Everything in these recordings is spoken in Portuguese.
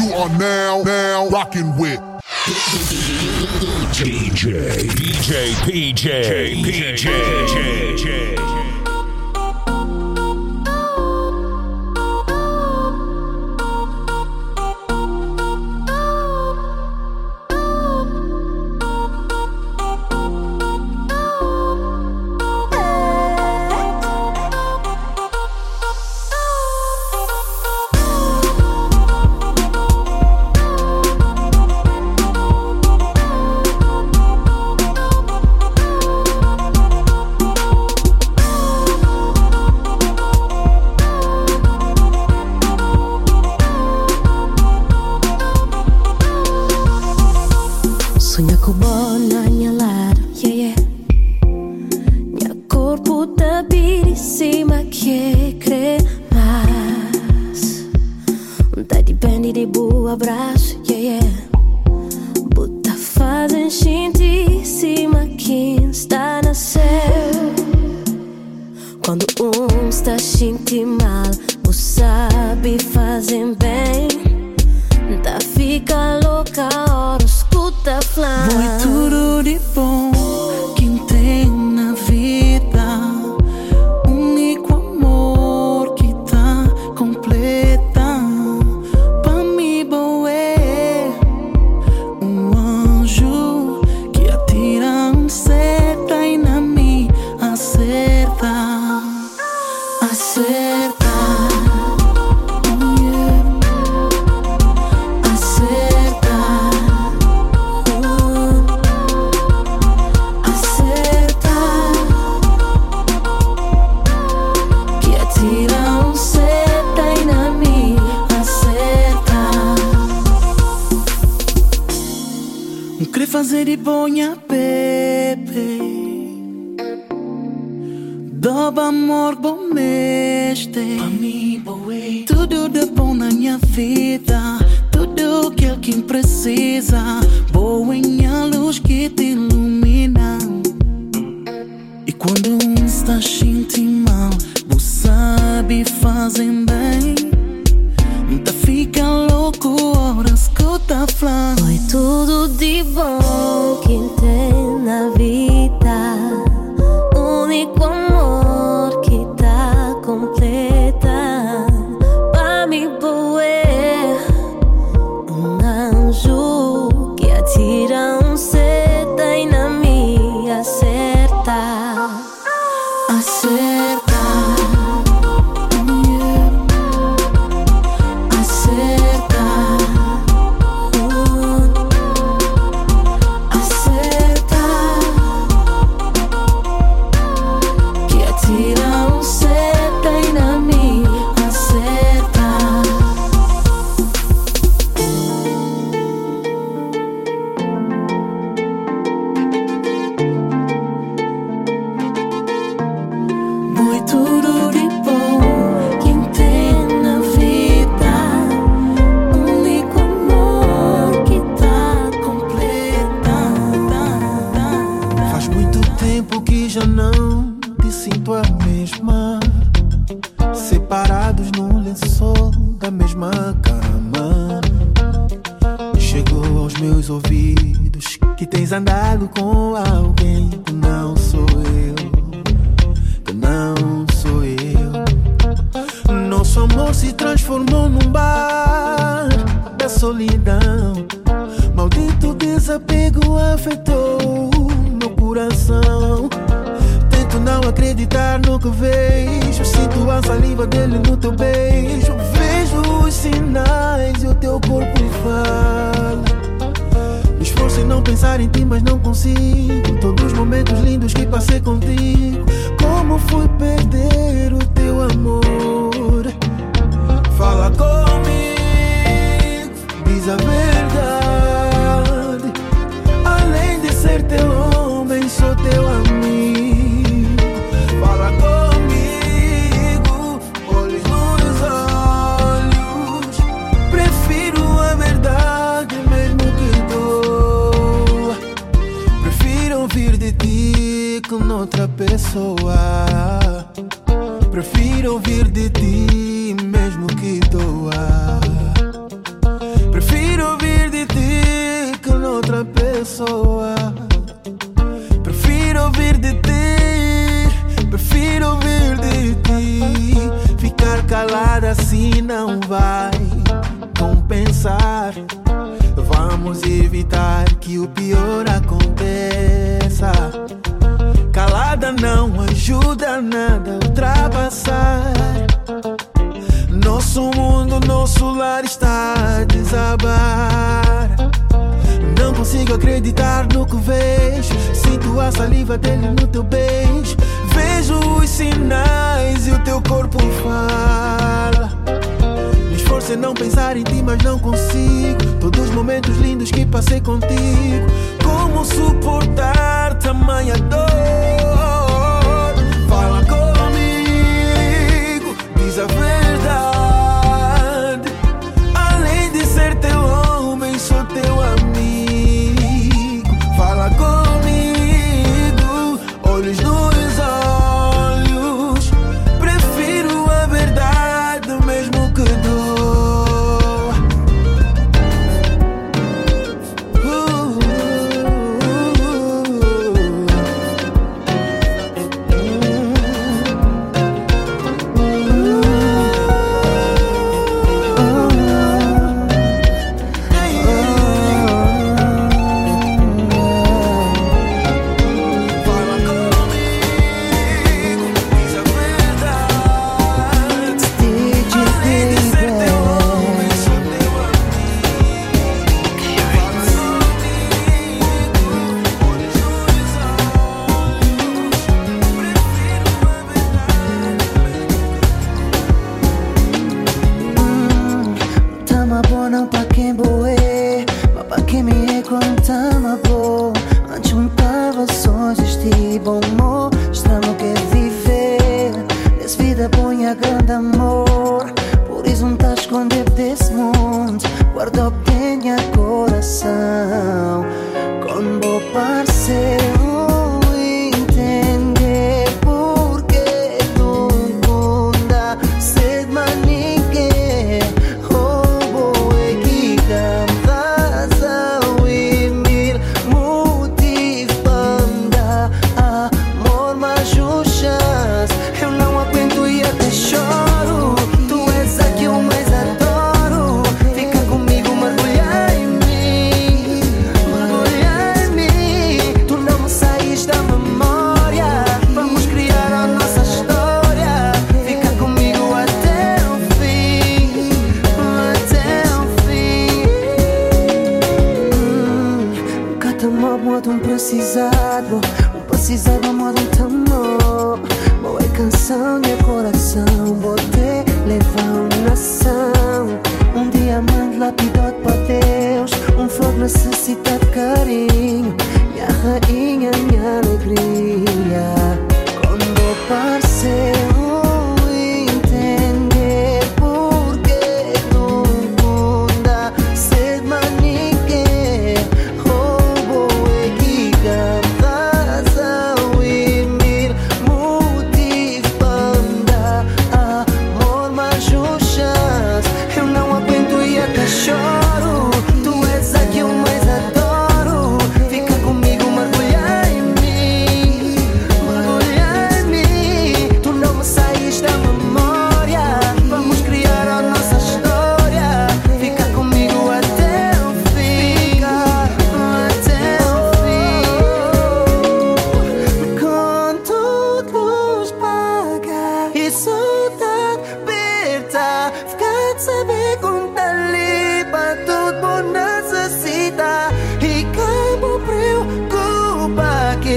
You are now, now rocking with. DJ, DJ, PJ, PJ, PJ, PJ.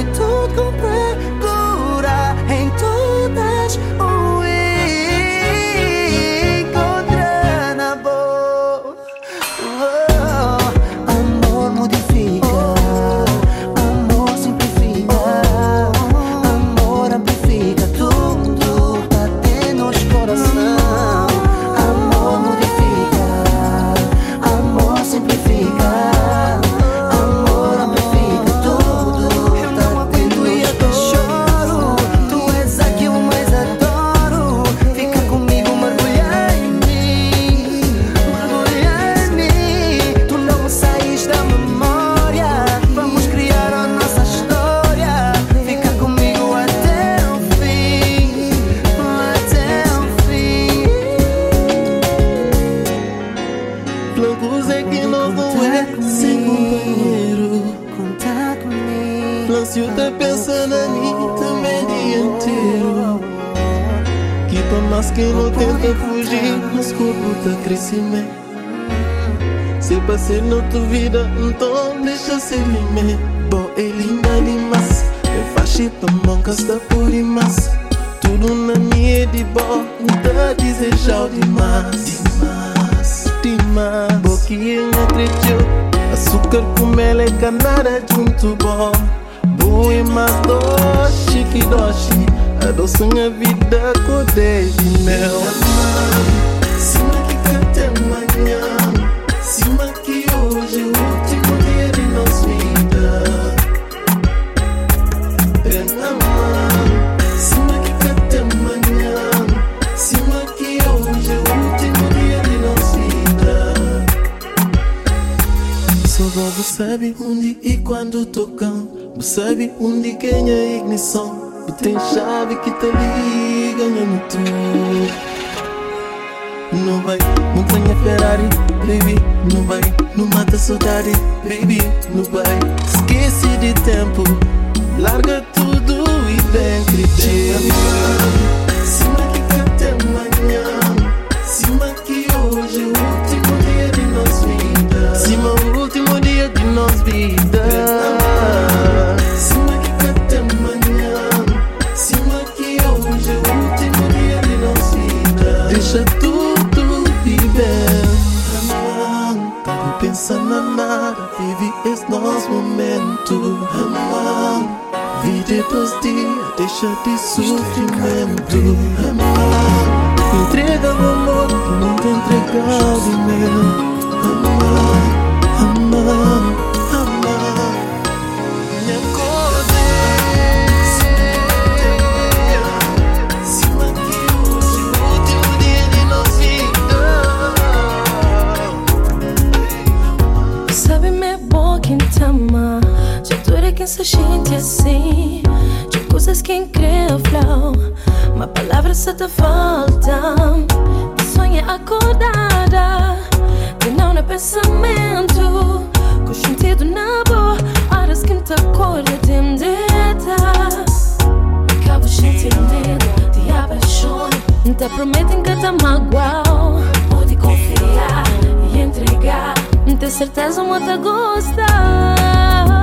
j'ai tout compris. Vida com de mel. Cima que canta amanhã. Cima que hoje é o último dia de nossa vida. Pena mão. Cima que canta amanhã. Cima que hoje é o último dia de nossa vida. Só você sabe onde e quando tocam. Você sabe onde quem é ignição. Tem chave que te liga no tudo. Não vai, montanha Ferrari, baby, não vai, não mata saudade, baby, não vai. Esquece de tempo, larga tudo e vem acreditar. Cima que canta amanhã, cima que hoje é o último dia de nossa vida. Cima o último dia de nossa vida. Amar, vida dos dias, deixa de sofrimento. Entrega o amor que não te entregado meu. Amar, amar, se sente assim De coisas quem crê flow Uma palavra se te falta. Sonha acordada De não no pensamento Com sentido na boa Horas que te acorda tem deta Acabo sentindo te apaixono Te prometem que te magoam Pode confiar e entregar Ter certeza uma te gosta De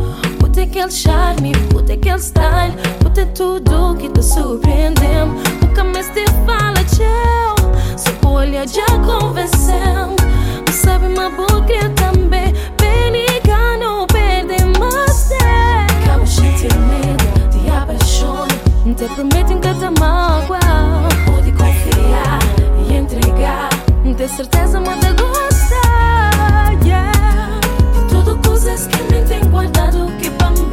aquele charme, pude aquele style Pude tudo que te surpreendeu. Nunca mais te fala tchau Só olha já convenceu Sabe uma boca também Pelica não perde mais tempo. Acabo sentindo medo, te apaixono Te prometo que te magoa Pode confiar e entregar Ter certeza, mas te tudo coisas que me tem guardado que bambendo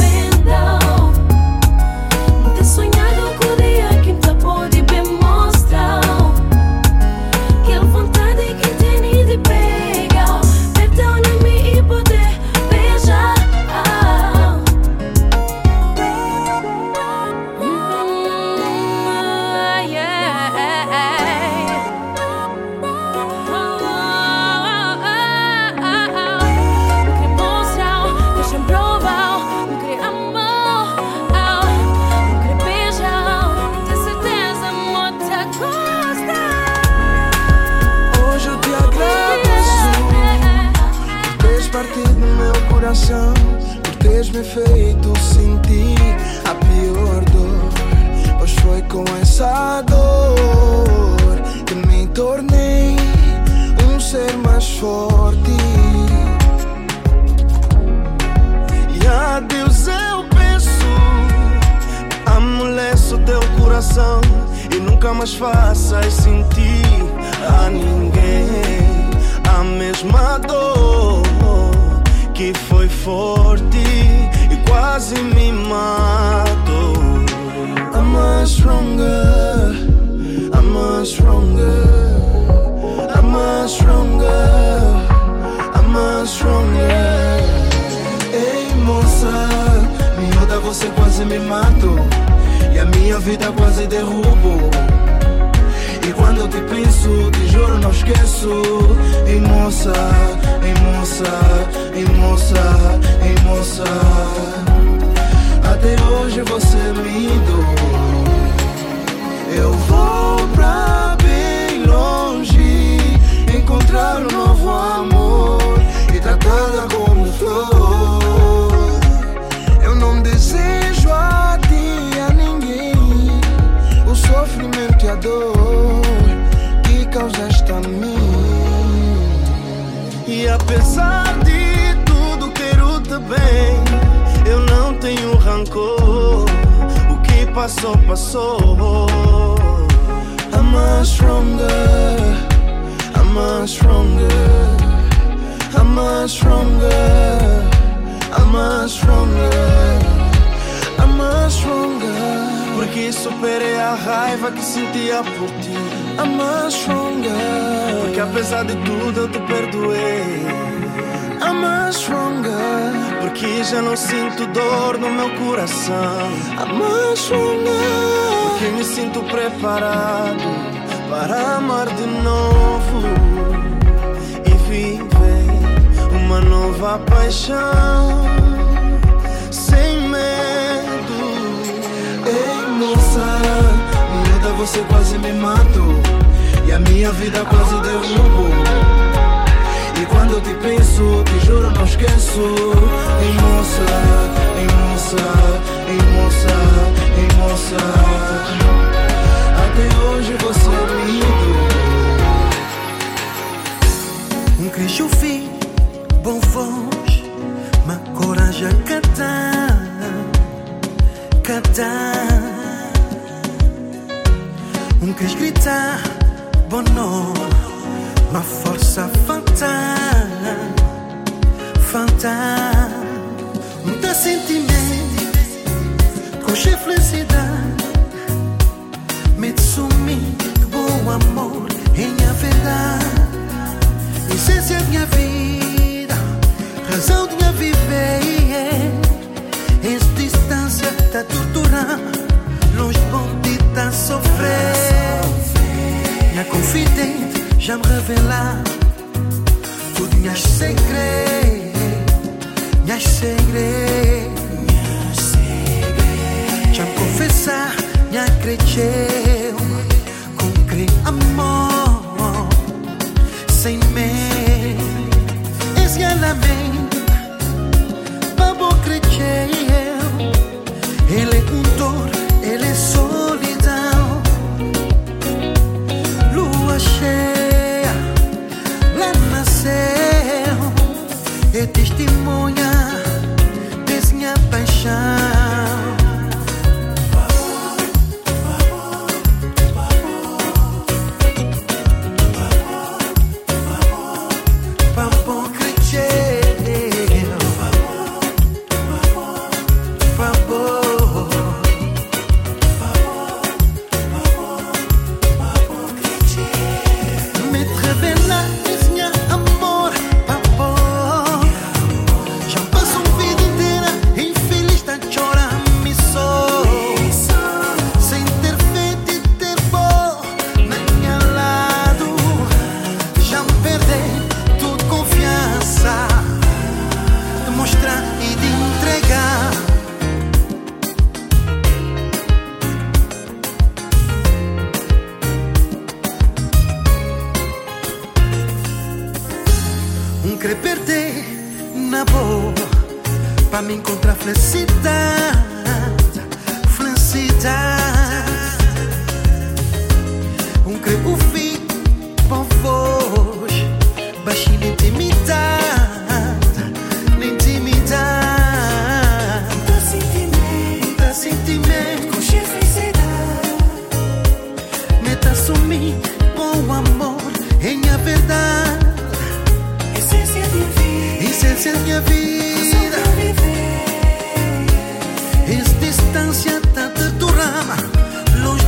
esqueço Ei moça, ei moça, ei moça, ei moça. Até hoje você me dou passou, passou. I'm much stronger I'm much stronger I'm much stronger I'm much stronger I'm much stronger. Porque superei a raiva que sentia por ti. I'm much stronger. Porque apesar de tudo eu te perdoei Much stronger. Porque já não sinto dor no meu coração. Much stronger. Porque me sinto preparado para amar de novo. E viver uma nova paixão. Sem medo. Ei moça, miúda você quase me matou. E a minha vida quase derrubou. Eu te penso, te juro não esqueço. Ei moça, ei moça, ei moça, ei moça. Até hoje você me deu. Um queijo fim, bom voz, uma coragem a cantar, cantar. Um queijo gritar, bom nome, uma força a fantar, fantar. Muita sentimento, com felicidade. Mitsumi, bom amor, em a verdade Essência minha vida, razão de minha viver Essa distância tá torturando, longe bom de tá sofrer Minha confidente já me revelar Tudo minhas segredos, minhas segredos Já me confessar, me acrediteu Com crer amor Sem medo Esse é lamento Babo credeu Ele testemunha Desse minha paixão Essa distância tá te durama Longe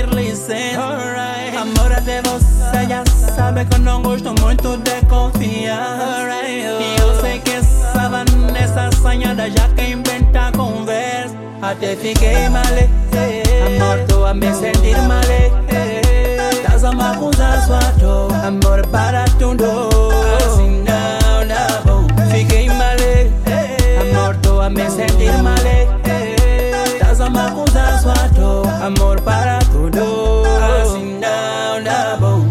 licença. Amor, até você já sabe que eu não gosto muito de confiar. E eu sei que estava nessa sonhada já que inventa conversa. Até fiquei mal, amor, tô a me sentir mal. Das a acusar sua amor, para tudo. Assim não bom. Fiquei mal, amor, tô a me sentir mal. Das a acusar sua dor, amor, para tudo. Assim não dá bom.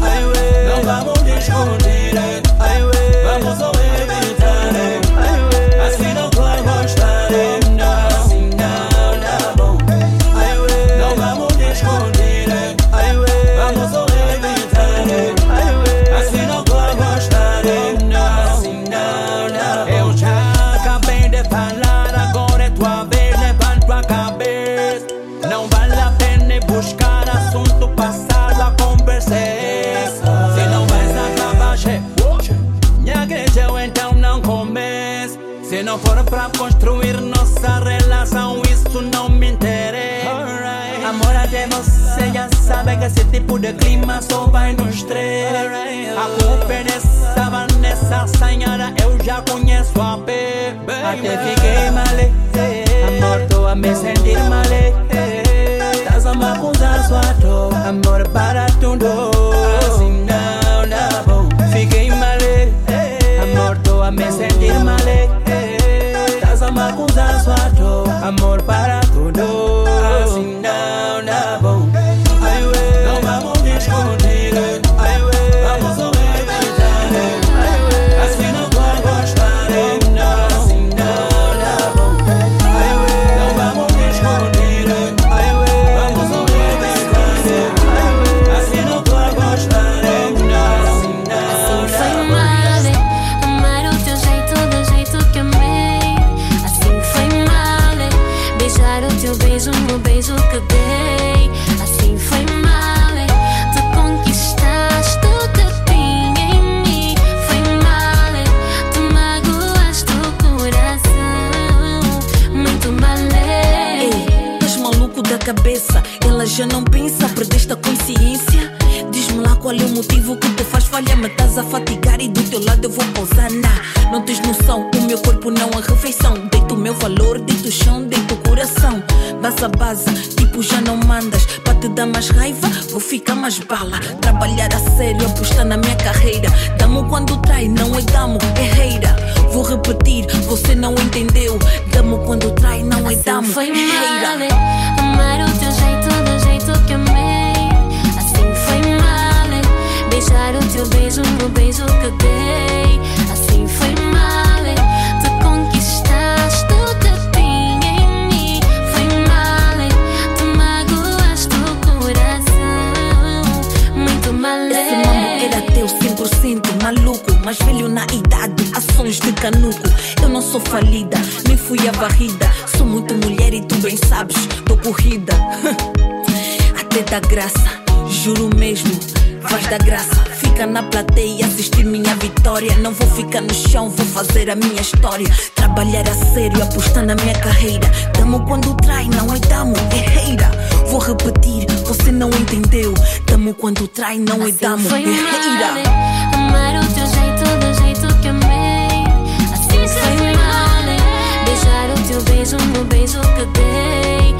Ai, ué, não vamos discutir. Ai, esse tipo de clima só vai nos três. A culpa é dessa nessa sanhada, eu já conheço a pé. Até fiquei mal, amor, tô a me sentir mal. Estás a me acusar sua dor, amor, para tudo. Estás a fatigar e do teu lado eu vou pousar. Nah, não tens noção, o meu corpo não é refeição. Deito o meu valor, deito o chão, deito o coração. Basa, basa, tipo já não mandas. Pra te dar mais raiva, vou ficar mais bala. Trabalhar a sério, apostar na minha carreira. Damo quando trai, não é damo, é reira. Vou repetir, você não entendeu. Damo quando trai, não é damo, Foi é reira. amar o teu jeito do jeito que amei. Beijar o teu beijo no beijo que dei. Assim foi mal, te conquistaste, te tinha em mim. Foi mal, te magoaste o coração. Muito mal, Esse mambo era teu 100% maluco, mais velho na idade, ações de canuco. Eu não sou falida, nem fui a varrida. Sou muito mulher e tu bem sabes, tô corrida. Até da graça, juro mesmo, da graça. Fica na plateia assistir minha vitória. Não vou ficar no chão, vou fazer a minha história. Trabalhar a sério, apostar na minha carreira. Damo quando trai, não é damo, é reira. Vou repetir, você não entendeu. Damo quando trai, não é Assim damo, é reira. amar o teu jeito do jeito que amei. Assim foi mal, beijar o teu beijo no beijo que dei.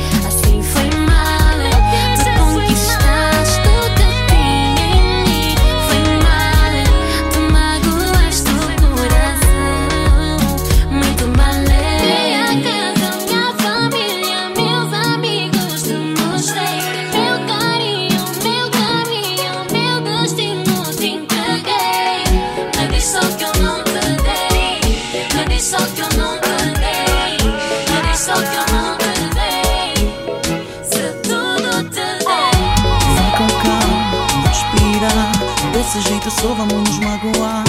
Só vamos nos magoar.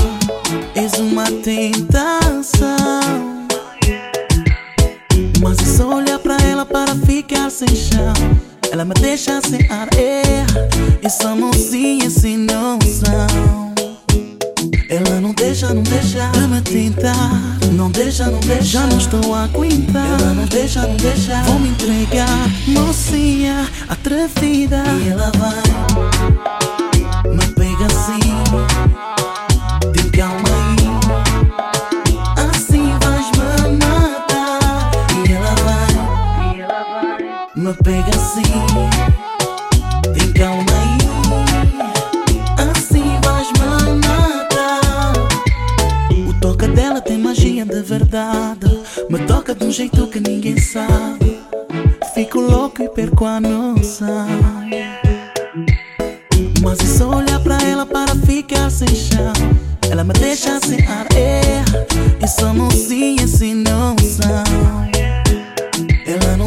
És uma tentação. Mas é só olhar pra ela para ficar sem chão. Ela me deixa sem ar. É, essa mocinha sem noção. Ela não deixa, não deixa de me tentar. Não deixa, não deixa. Já não estou a aguentar. Ela não deixa, não deixa. Vou me entregar, mocinha, atrevida. E ela vai, pega assim. Tem calma aí. Assim vais me matar. O toque dela tem magia de verdade. Me toca de um jeito que ninguém sabe. Fico louco e perco a noção. Mas é só olhar pra ela para ficar sem chão. Ela me deixa sem ar, é. Essa mocinha sem noção.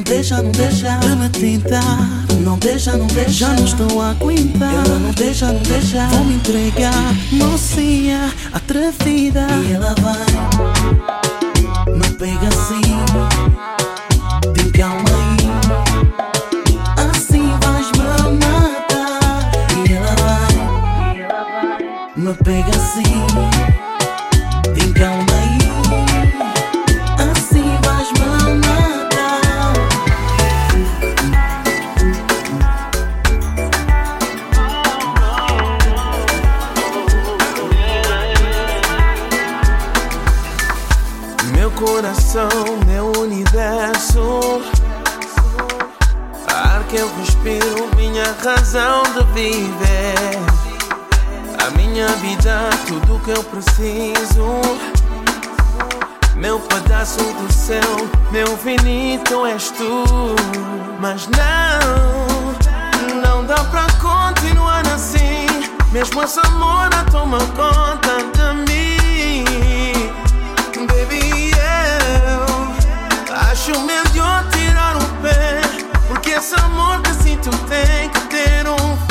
Deixa, não deixa de me tentar. Não deixa, não deixa. Já não estou a aguentar. Ela não deixa, não deixa. Vou me entregar, mocinha, atrevida. E ela vai, me pega assim. Tem calma aí. Assim vais me matar. E ela vai, me pega assim. Coração, meu universo. Ar que eu respiro, minha razão de viver. A minha vida, tudo que eu preciso. Meu pedaço do céu, meu infinito és tu. Mas não, não dá pra continuar assim. Mesmo esse amor a tomar conta acho melhor tirar o pé. Porque esse amor que sinto tem que ter um fim.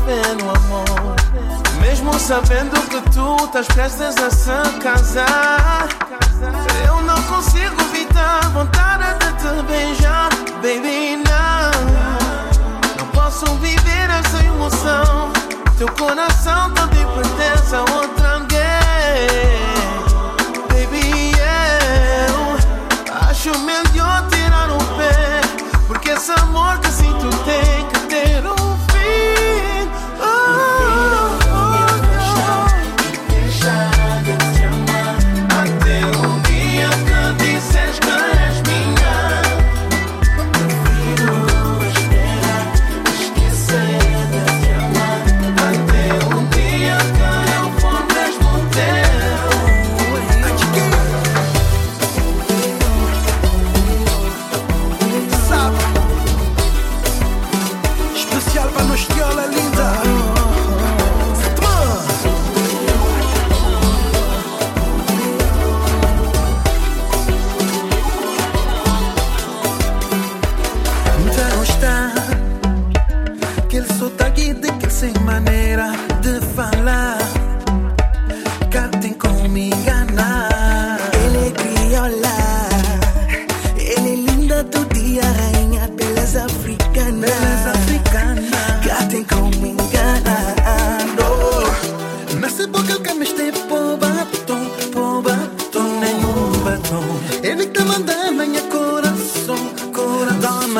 No amor. Mesmo sabendo que tu estás prestes a se casar, eu não consigo evitar vontade de te beijar, baby, não. Não posso viver essa emoção. Teu coração também pertence a outra alguém. Baby, eu acho melhor tirar o pé. Porque esse amor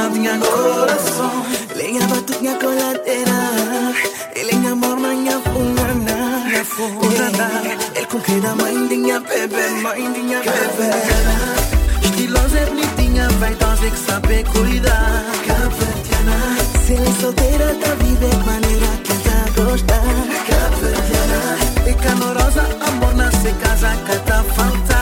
Coração na minha coração Ele é batuque minha colateral Ele é amor minha fungana Fungana Ele conquista mãe de minha bebê Mãe de minha bebê Estilosa é bonitinha Vaidosa é que sabe cuidar. Caverdiana Se ele é solteira tá vive de maneira que tá gostar Caverdiana É calorosa, amor na se casa que tá falta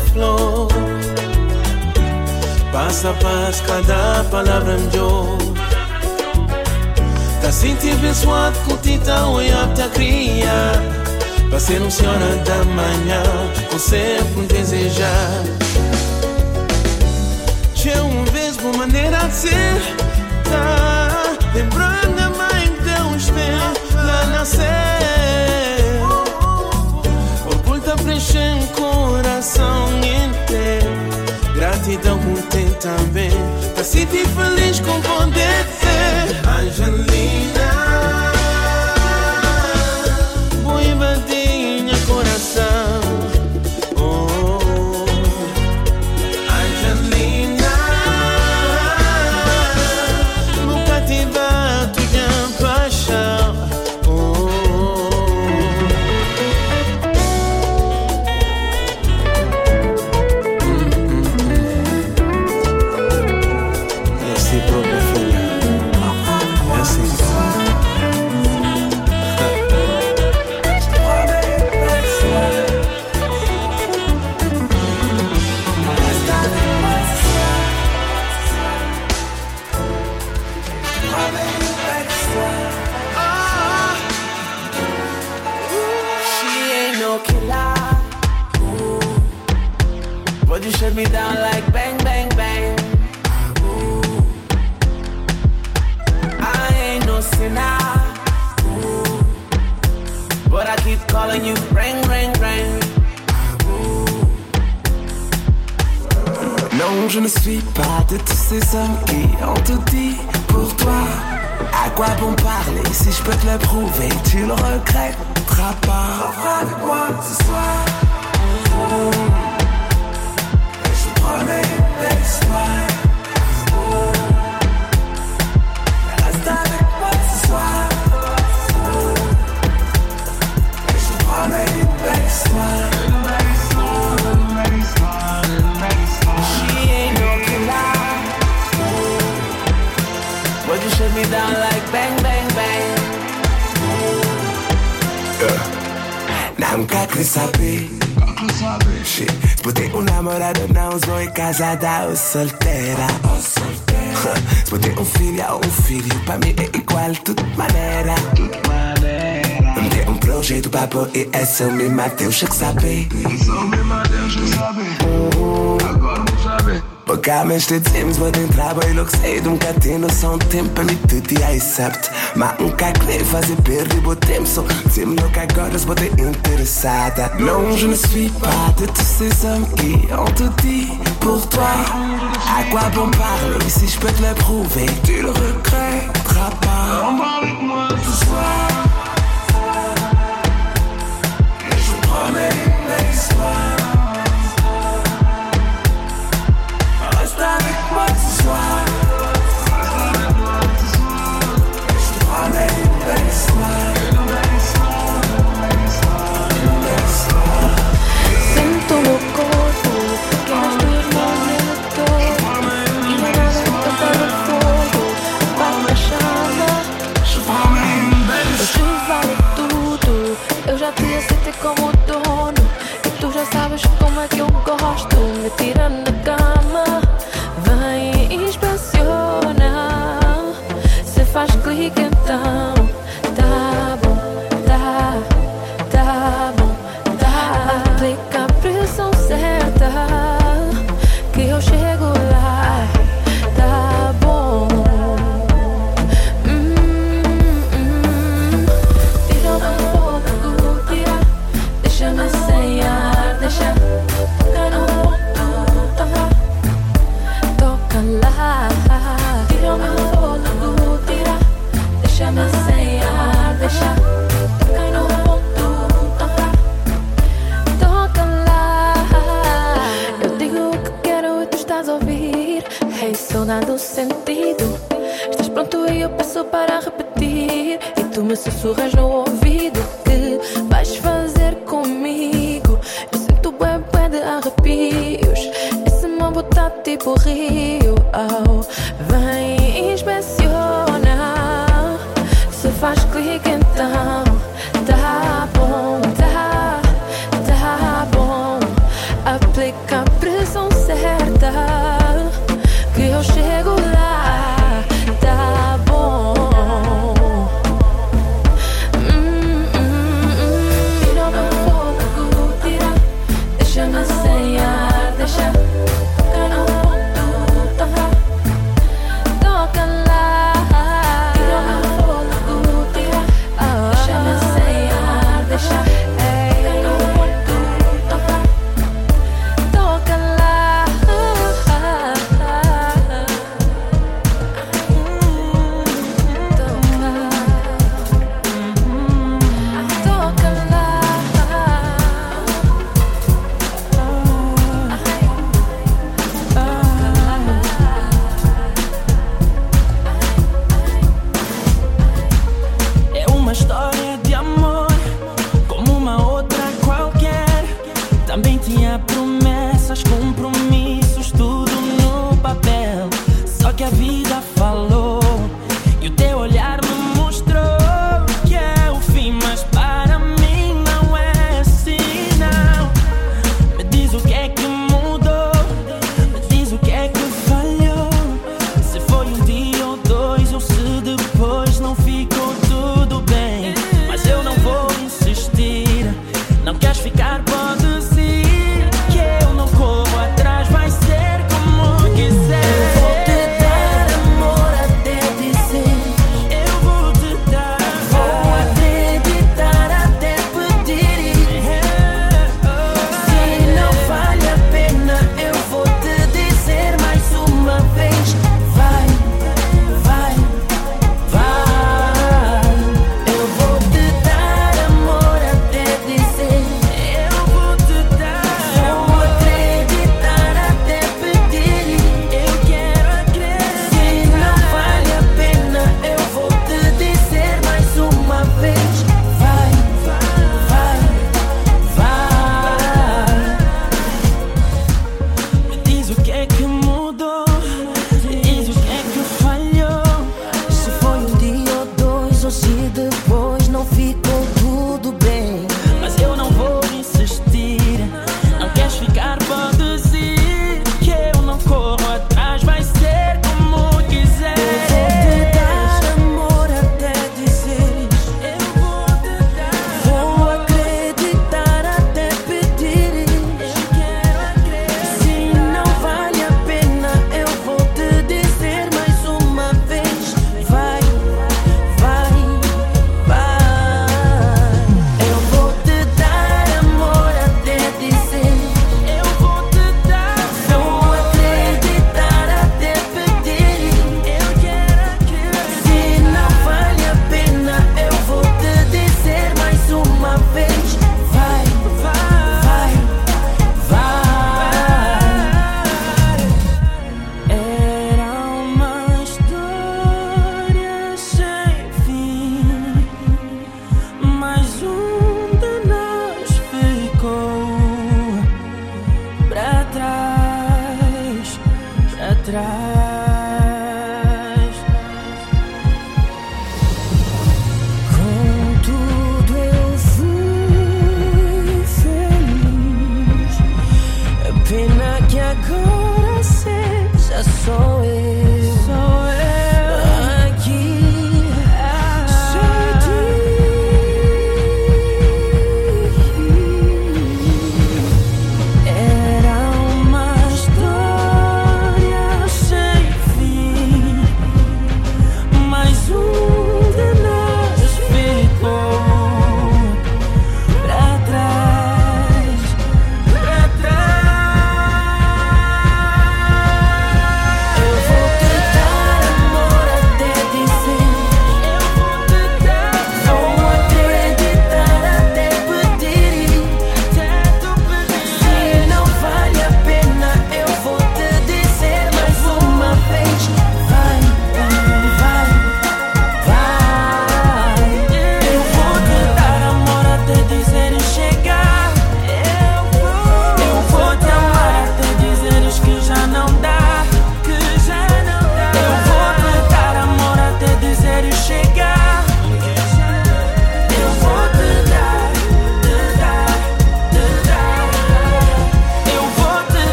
flor. Passa a paz, cada palavra me deu Tá sentindo abençoado com titã e apta cria Pra ser um senhora da manhã Com sempre um desejar. Tinha uma vez uma maneira de ser. Tá lembrando Gratidão contente também. Tá se feliz com poder ser Angelina je ne suis pas de tous ces hommes qui ont tout dit pour toi. À quoi bon parler si je peux te le prouver? Tu le regretteras pas. Reviens avec moi ce soir. Et je promets me down like bang, bang, bang. Não quero saber. Puder um namorado, não sou casada ou solteira. Se puder um filho ou um filho, pra mim é igual, de tudo maneira. Me dê um projeto pra pôr e é só me Mateus que sabe. Só mesmo a Deus que Non, je ne suis pas de tous ces hommes qui ont tout dit pour toi. À quoi bon parler si je peux te le prouver Tu le regrettes